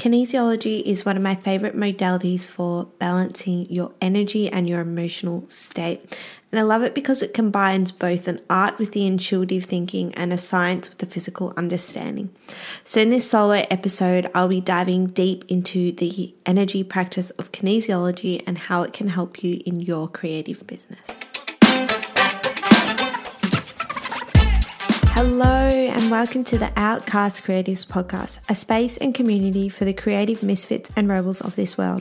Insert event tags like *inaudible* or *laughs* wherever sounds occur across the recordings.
Kinesiology is one of my favorite modalities for balancing your energy and your emotional state. And I love it because it combines both an art with the intuitive thinking and a science with the physical understanding. So, in this solo episode, I'll be diving deep into the energy practice of kinesiology and how it can help you in your creative business. Hello, and welcome to the Outcast Creatives Podcast, a space and community for the creative misfits and rebels of this world.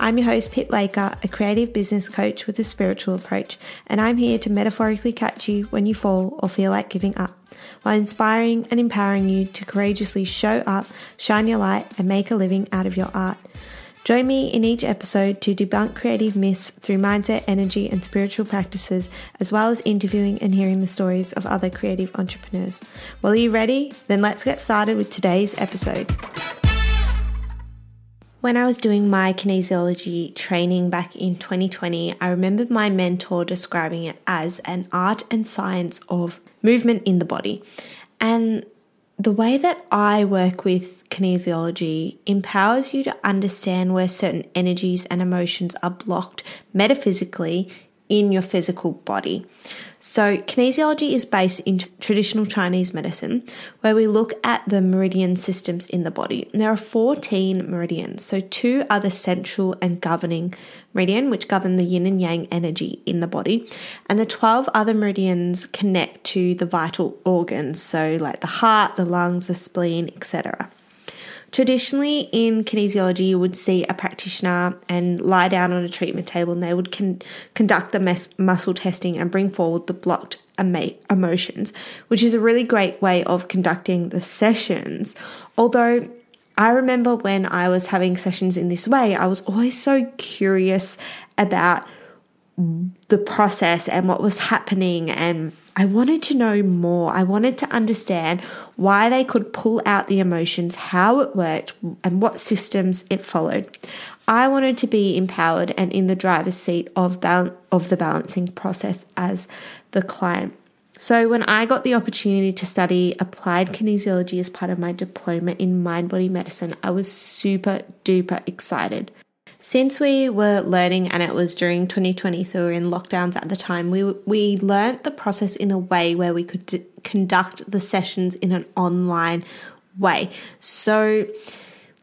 I'm your host, Pip Laker, a creative business coach with a spiritual approach, and I'm here to metaphorically catch you when you fall or feel like giving up, while inspiring and empowering you to courageously show up, shine your light, and make a living out of your art. Join me in each episode to debunk creative myths through mindset, energy, and spiritual practices, as well as interviewing and hearing the stories of other creative entrepreneurs. Well, are you ready? Then let's get started with today's episode. When I was doing my kinesiology training back in 2020, I remember my mentor describing it as an art and science of movement in the body. And the way that I work with kinesiology empowers you to understand where certain energies and emotions are blocked metaphysically in your physical body. So, kinesiology is based in traditional Chinese medicine, where we look at the meridian systems in the body. There are 14 meridians, so two are the central and governing meridian, which govern the yin and yang energy in the body, and the 12 other meridians connect to the vital organs, so like the heart, the lungs, the spleen, etc. Traditionally, in kinesiology, you would see a practitioner and lie down on a treatment table, and they would con- conduct the mes- muscle testing and bring forward the blocked emotions, which is a really great way of conducting the sessions. Although I remember when I was having sessions in this way, I was always so curious about the process and what was happening and I wanted to know more. I wanted to understand why they could pull out the emotions, how it worked, and what systems it followed. I wanted to be empowered and in the driver's seat of bal- of the balancing process as the client. So when I got the opportunity to study applied kinesiology as part of my diploma in mind body medicine, I was super duper excited. Since we were learning, and it was during 2020, so we were in lockdowns at the time, we we learned the process in a way where we could d- conduct the sessions in an online way. So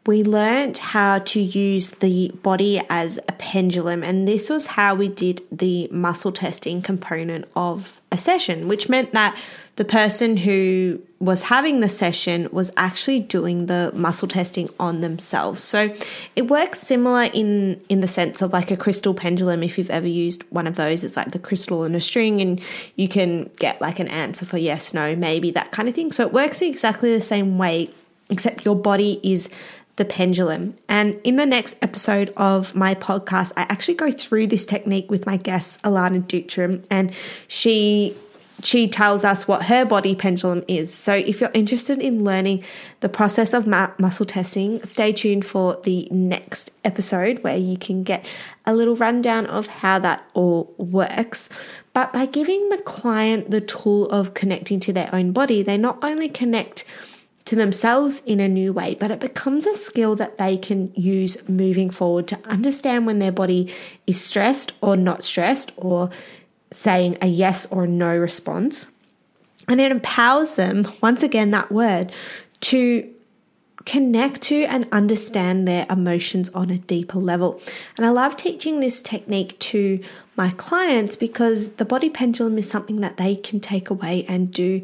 we learned how to use the body as a pendulum, and this was how we did the muscle testing component of a session, which meant that the person who was having the session was actually doing the muscle testing on themselves. So it works similar in in the sense of like a crystal pendulum if you've ever used one of those it's like the crystal and a string and you can get like an answer for yes, no, maybe that kind of thing. So it works exactly the same way except your body is the pendulum. And in the next episode of my podcast, I actually go through this technique with my guest, Alana Duchtrim, and she she tells us what her body pendulum is. So, if you're interested in learning the process of ma- muscle testing, stay tuned for the next episode where you can get a little rundown of how that all works. But by giving the client the tool of connecting to their own body, they not only connect to themselves in a new way, but it becomes a skill that they can use moving forward to understand when their body is stressed or not stressed, or saying a yes or no response. And it empowers them, once again, that word, to connect to and understand their emotions on a deeper level. And I love teaching this technique to my clients because the body pendulum is something that they can take away and do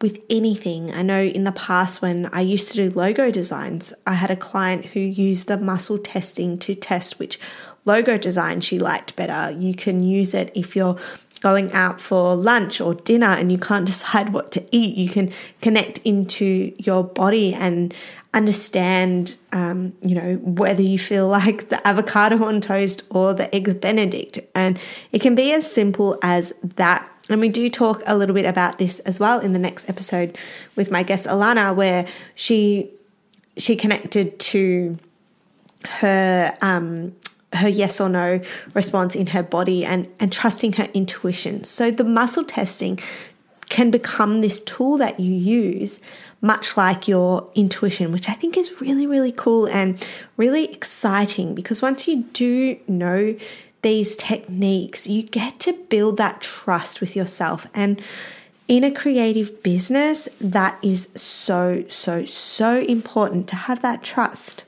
with anything. I know in the past when I used to do logo designs, I had a client who used the muscle testing to test which logo design she liked better. You can use it if you're going out for lunch or dinner and you can't *laughs* decide what to eat. You can connect into your body and understand, um, you know, whether you feel *laughs* like the avocado on toast or the eggs Benedict. And it can be as simple as that and we do talk a little bit about this as well in the next episode with my guest Alana, where she she connected to her um, her yes or no response in her body and and trusting her intuition. So the muscle testing can become this tool that you use, much like your intuition, which I think is really, really cool and really exciting because once you do know these techniques, you get to build that trust with yourself. And in a creative business, that is so, so, so important to have that trust.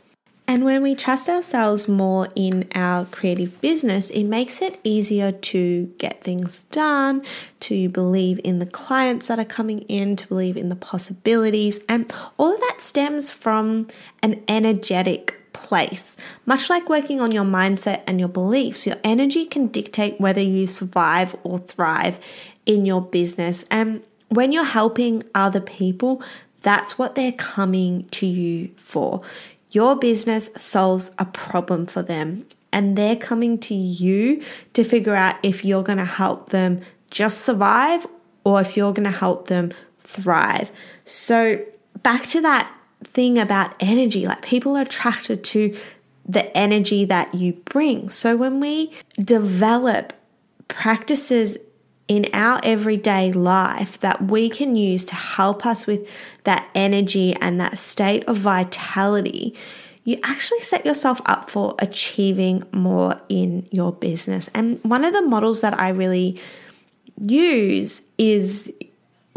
And when we trust ourselves more in our creative business, it makes it easier to get things done, to believe in the clients that are coming in, to believe in the possibilities. And all of that stems from an energetic place. Much like working on your mindset and your beliefs, your energy can dictate whether you survive or thrive in your business. And when you're helping other people, that's what they're coming to you for. Your business solves a problem for them, and they're coming to you to figure out if you're going to help them just survive or if you're going to help them thrive. So, back to that thing about energy like, people are attracted to the energy that you bring. So, when we develop practices in our everyday life that we can use to help us with that energy and that state of vitality, you actually set yourself up for achieving more in your business. And one of the models that I really use is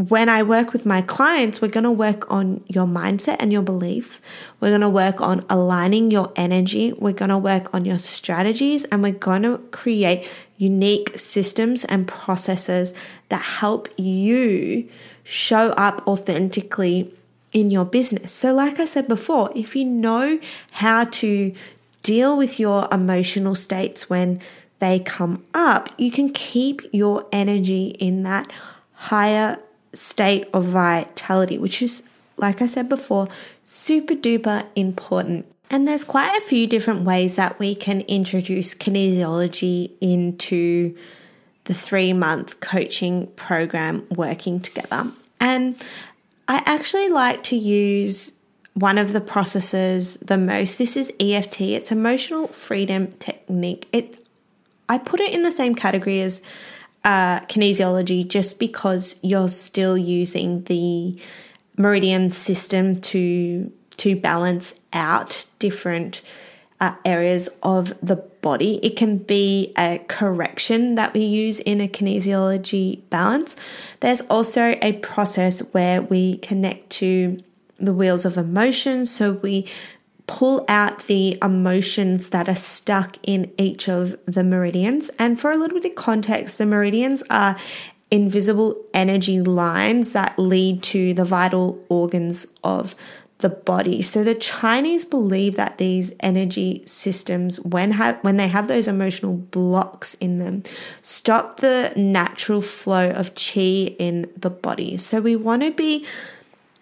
when I work with my clients, we're going to work on your mindset and your beliefs. We're going to work on aligning your energy. We're going to work on your strategies and we're going to create unique systems and processes that help you show up authentically in your business. So, like I said before, if you know how to deal with your emotional states when they come up, you can keep your energy in that higher state of vitality, which is, like I said before, super duper important. And there's quite a few different ways that we can introduce kinesiology into the three month coaching program working together. And I actually like to use one of the processes the most. This is EFT, it's emotional freedom technique. It I put it in the same category as uh, kinesiology just because you're still using the meridian system to to balance out different uh, areas of the body. It can be a correction that we use in a kinesiology balance. There's also a process where we connect to the wheels of emotion. So we pull out the emotions that are stuck in each of the meridians. And for a little bit of context, the meridians are invisible energy lines that lead to the vital organs of the body. So the Chinese believe that these energy systems, when have when they have those emotional blocks in them, stop the natural flow of qi in the body. So we want to be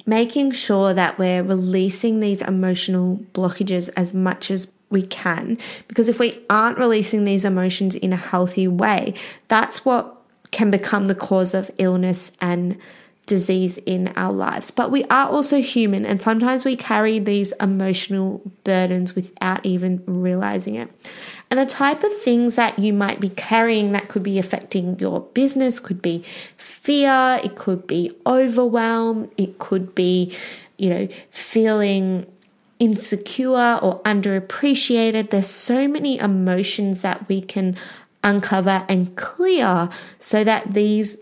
making sure that we're releasing these emotional blockages as much as we can because if we aren't releasing these emotions in a healthy way, that's what can become the cause of illness and disease in our lives. But we are also human, and sometimes we carry these emotional burdens without even realizing it. And the type of things that you might be carrying that could be affecting your business could be fear, it could be overwhelm, it could be, you know, feeling insecure or underappreciated. There's so many emotions that we can uncover and clear so that these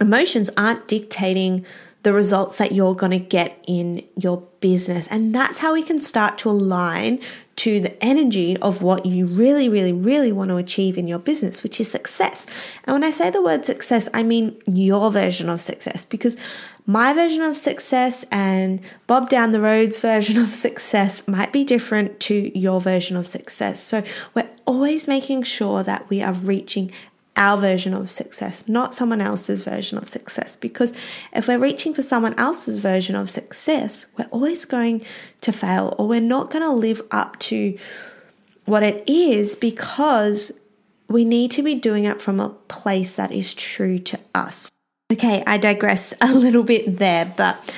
emotions aren't dictating the results that you're going to get in your business. And that's how we can start to align to the energy of what you really, really, really want to achieve in your business, which is success. And when I say the word success, I mean your version of success because my version of success and Bob down the road's *laughs* version of success might be different to your version of success. So we're always making sure that we are reaching our version of success, not someone else's version of success. Because if we're reaching for someone else's version of success, we're always going to fail or we're not going to live up to what it is because we need to be doing it from a place that is true to us. Okay, I digress *laughs* a little bit there, but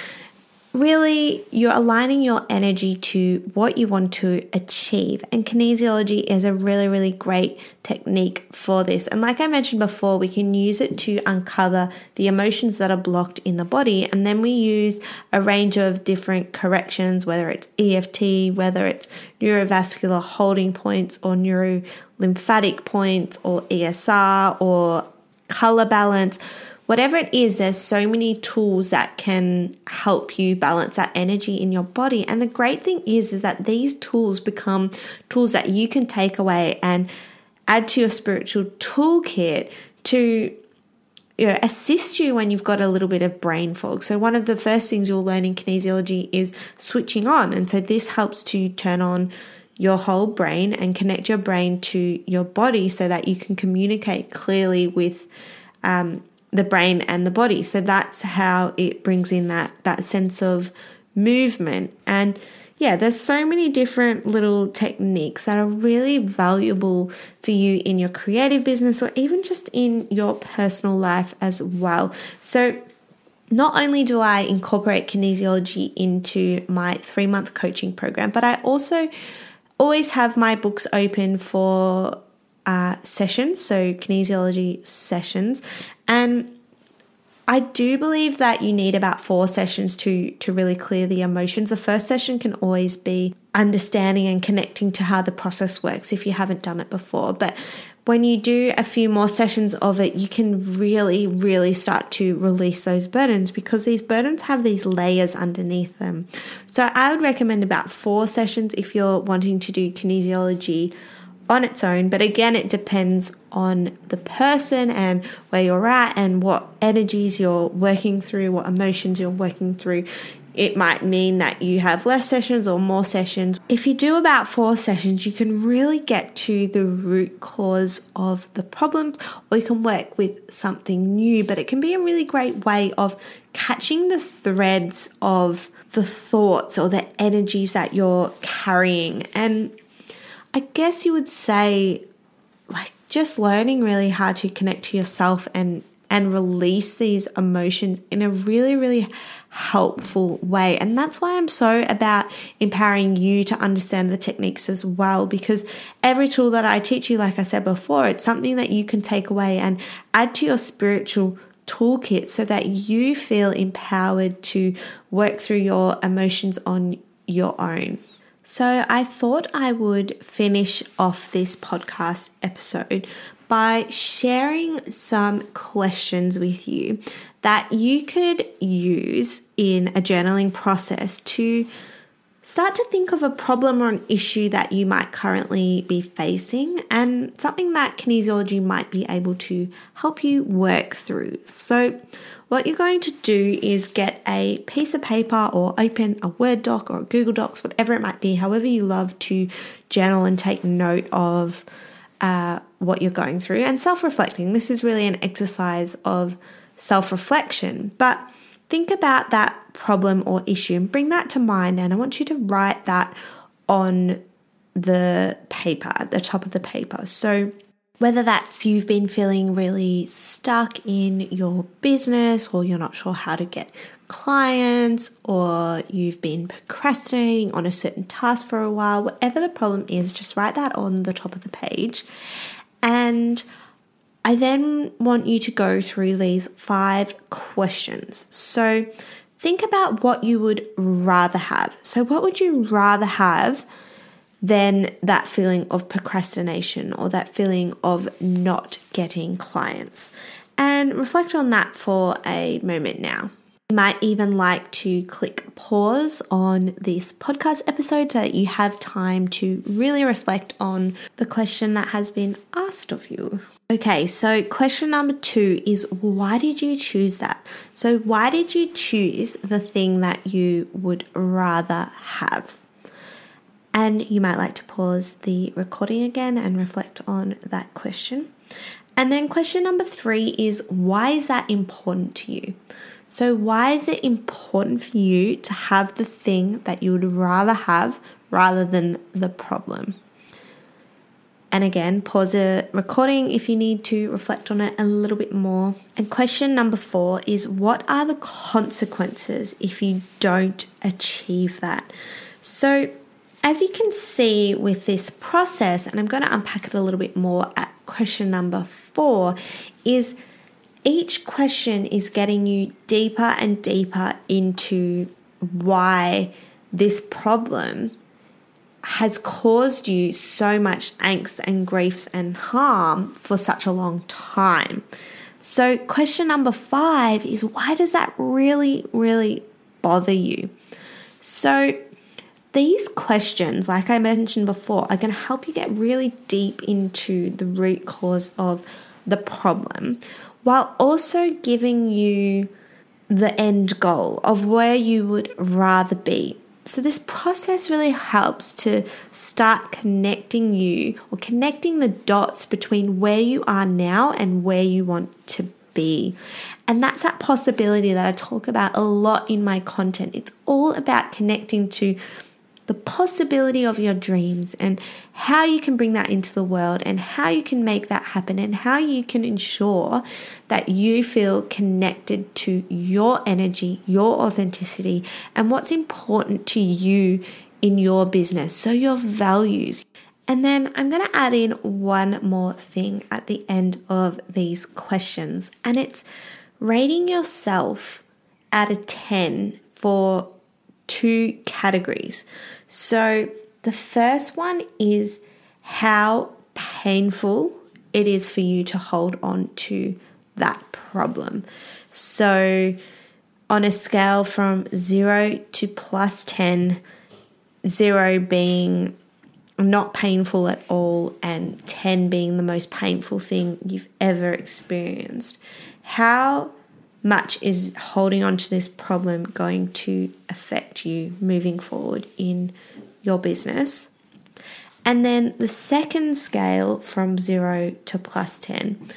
really you're aligning your energy to what you want to achieve. And kinesiology is a really really great technique for this. And like i mentioned before we can use it to uncover the emotions that are blocked in the body. And then we use a range of different corrections whether it's eft whether it's neurovascular holding points or neurolymphatic points or esr or color balance whatever it is, there's so many tools that can help you balance that energy in your body. And the great thing is, is that these tools become tools that you can take away and add to your spiritual toolkit to you know, assist you when you've got a little bit of brain fog. So, one of the first things you'll learn in kinesiology is switching on. And so, this helps to turn on your whole brain and connect your brain to your body so that you can communicate clearly with um, the brain and the body. So that's how it brings in that that sense of movement. And yeah, there's so many different little techniques that are really valuable for you in your creative business or even just in your personal life as well. So not only do I incorporate kinesiology into my three month coaching program, but I also always have my books open for uh, sessions, so kinesiology sessions, and I do believe that you need about four sessions to to really clear the emotions. The first session can always be understanding and connecting to how the process works if you haven't done it before, but when you do a few more sessions of it, you can really, really start to release those burdens because these burdens have these layers underneath them. So, I would recommend about four sessions if you're wanting to do kinesiology on its own. But again, it depends on the person and where you're at and what energies you're working through, what emotions you're working through. It might mean that you have less sessions or more sessions. If you do about four sessions, you can really get to the root cause of the problems, or you can work with something new. But it can be a really great way of catching the threads of the thoughts or the energies that you're carrying. And I guess you would say like just learning really how to connect to yourself and and release these emotions in a really really helpful way and that's why I'm so about empowering you to understand the techniques as well because every tool that I teach you like I said before it's something that you can take away and add to your spiritual toolkit so that you feel empowered to work through your emotions on your own. So, I thought I would finish off this podcast episode by sharing some questions with you that you could use in a journaling process to start to think of a problem or an issue that you might currently be facing and something that kinesiology might be able to help you work through. So, what you're going to do is get a piece of paper or open a Word doc or Google Docs, whatever it might be, however you love to journal and take note of uh, what you're going through and self reflecting. This is really an exercise of self reflection, but think about that problem or issue and bring that to mind. And I want you to write that on the paper, at the top of the paper. So, whether that's you've been feeling really stuck in your business or you're not sure how to get clients or you've been procrastinating on a certain task for a while, whatever the problem is, just write that on the top of the page. And I then want you to go through these five questions. So think about what you would rather have. So, what would you rather have? than that feeling of procrastination or that feeling of not getting clients. And reflect on that for a moment now. You might even like to click pause on this podcast episode so that you have time to really reflect on the question that has been asked of you. Okay, so question number two is why did you choose that? So, why did you choose the thing that you would rather have? And you might like to pause the recording again and reflect on that question. And then question number three is why is that important to you? So, why is it important for you to have the thing that you would rather have rather than the problem? And again, pause the recording if you need to reflect on it a little bit more. And question number four is what are the consequences if you don't achieve that? So, as you can see with this process, and I'm going to unpack it a little bit more at question number four, is each question is getting you deeper and deeper into why this problem has caused you so much angst and griefs and harm for such a long time. So, question number five is why does that really, really bother you? So, these questions, like I mentioned before, are going to help you get really deep into the root cause of the problem while also giving you the end goal of where you would rather be. So, this process really helps to start connecting you or connecting the dots between where you are now and where you want to be. And that's that possibility that I talk about a lot in my content. It's all about connecting to the possibility of your dreams and how you can bring that into the world and how you can make that happen and how you can ensure that you feel connected to your energy, your authenticity, and what's important to you in your business. So, your values. And then I'm going to add in one more thing at the end of these questions, and it's rating yourself out of 10 for two categories. So, the first one is how painful it is for you to hold on to that problem. So, on a scale from zero to plus 10, zero being not painful at all, and 10 being the most painful thing you've ever experienced, how much is holding on to this problem going to affect you moving forward in your business? And then the second scale from zero to plus 10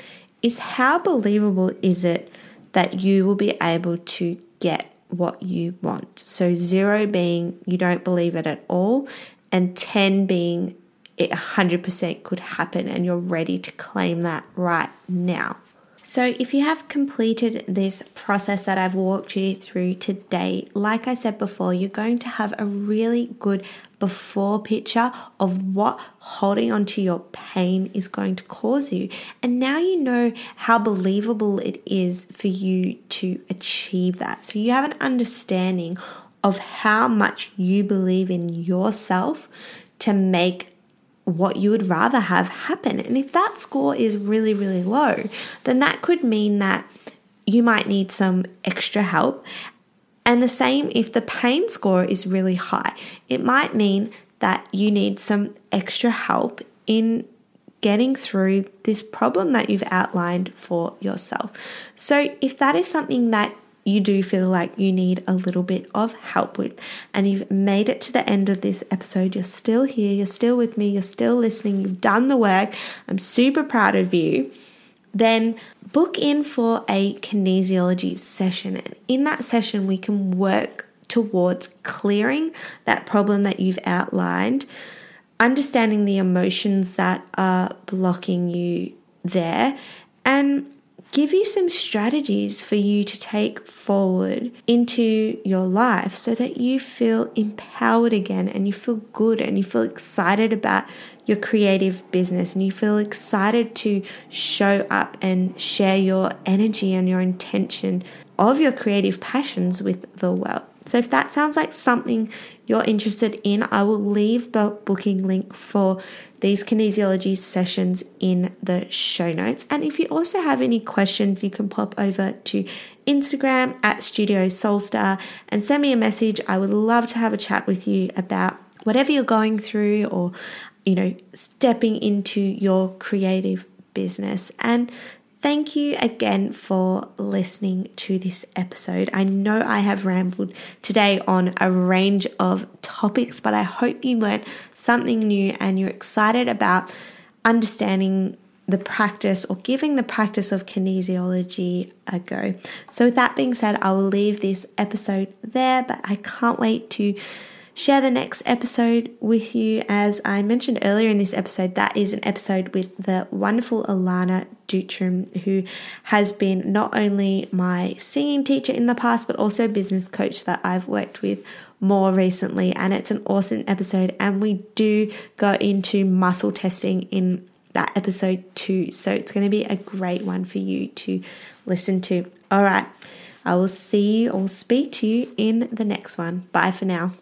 is how believable is it that you will be able to get what you want? So, zero being you don't believe it at all, and 10 being it 100% could happen and you're ready to claim that right now. So, if you have completed this process that I've walked you through today, like I said before, you're going to have a really good before picture of what holding on to your pain is going to cause you. And now you know how believable it is for you to achieve that. So, you have an understanding of how much you believe in yourself to make what you would rather have happen. And if that score is really, really low, then that could mean that you might need some extra help. And the same if the pain score is really high, it might mean that you need some extra help in getting through this problem that you've outlined for yourself. So, if that is something that you do feel like you need a little bit of help with, and you've made it to the end of this episode, you're still here, you're still with me, you're still listening, you've done the work, I'm super proud of you, then book in for a kinesiology session. And in that session, we can work towards clearing that problem that you've outlined, understanding the emotions that are blocking you there, and give you some strategies for you to take forward into your life so that you feel empowered again and you feel good and you feel excited about your creative business and you feel excited to show up and share your energy and your intention of your creative passions with the world. So, if that sounds like something you're interested in, I will leave the booking link for these kinesiology sessions in the show notes. And if you also have any questions, you can pop over to Instagram at Studio Soulstar and send me a message. I would love to have a chat with you about whatever you're going through or, you know, stepping into your creative business. And Thank you again for listening to this episode. I know I have rambled today on a range of topics, but I hope you learned something new and you're excited about understanding the practice or giving the practice of kinesiology a go. So, with that being said, I will leave this episode there, but I can't wait to share the next episode with you. As I mentioned earlier in this episode, that is an episode with the wonderful Alana Dutram, who has been not only my singing teacher in the past, but also business coach that I've worked with more recently. And it's an awesome episode. And we do go into muscle testing in that episode too. So it's going to be a great one for you to listen to. All right. I will see or speak to you in the next one. Bye for now.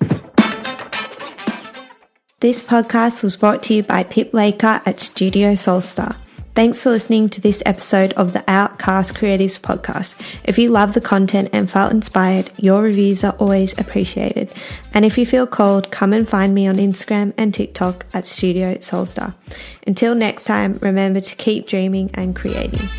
This podcast was brought to you by Pip Laker at Studio Soulstar. Thanks for listening to this episode of the Outcast Creatives podcast. If you love the content and felt inspired, your reviews are always appreciated. And if you feel called, come and find me on Instagram and TikTok at Studio Soulstar. Until next time, remember to keep dreaming and creating.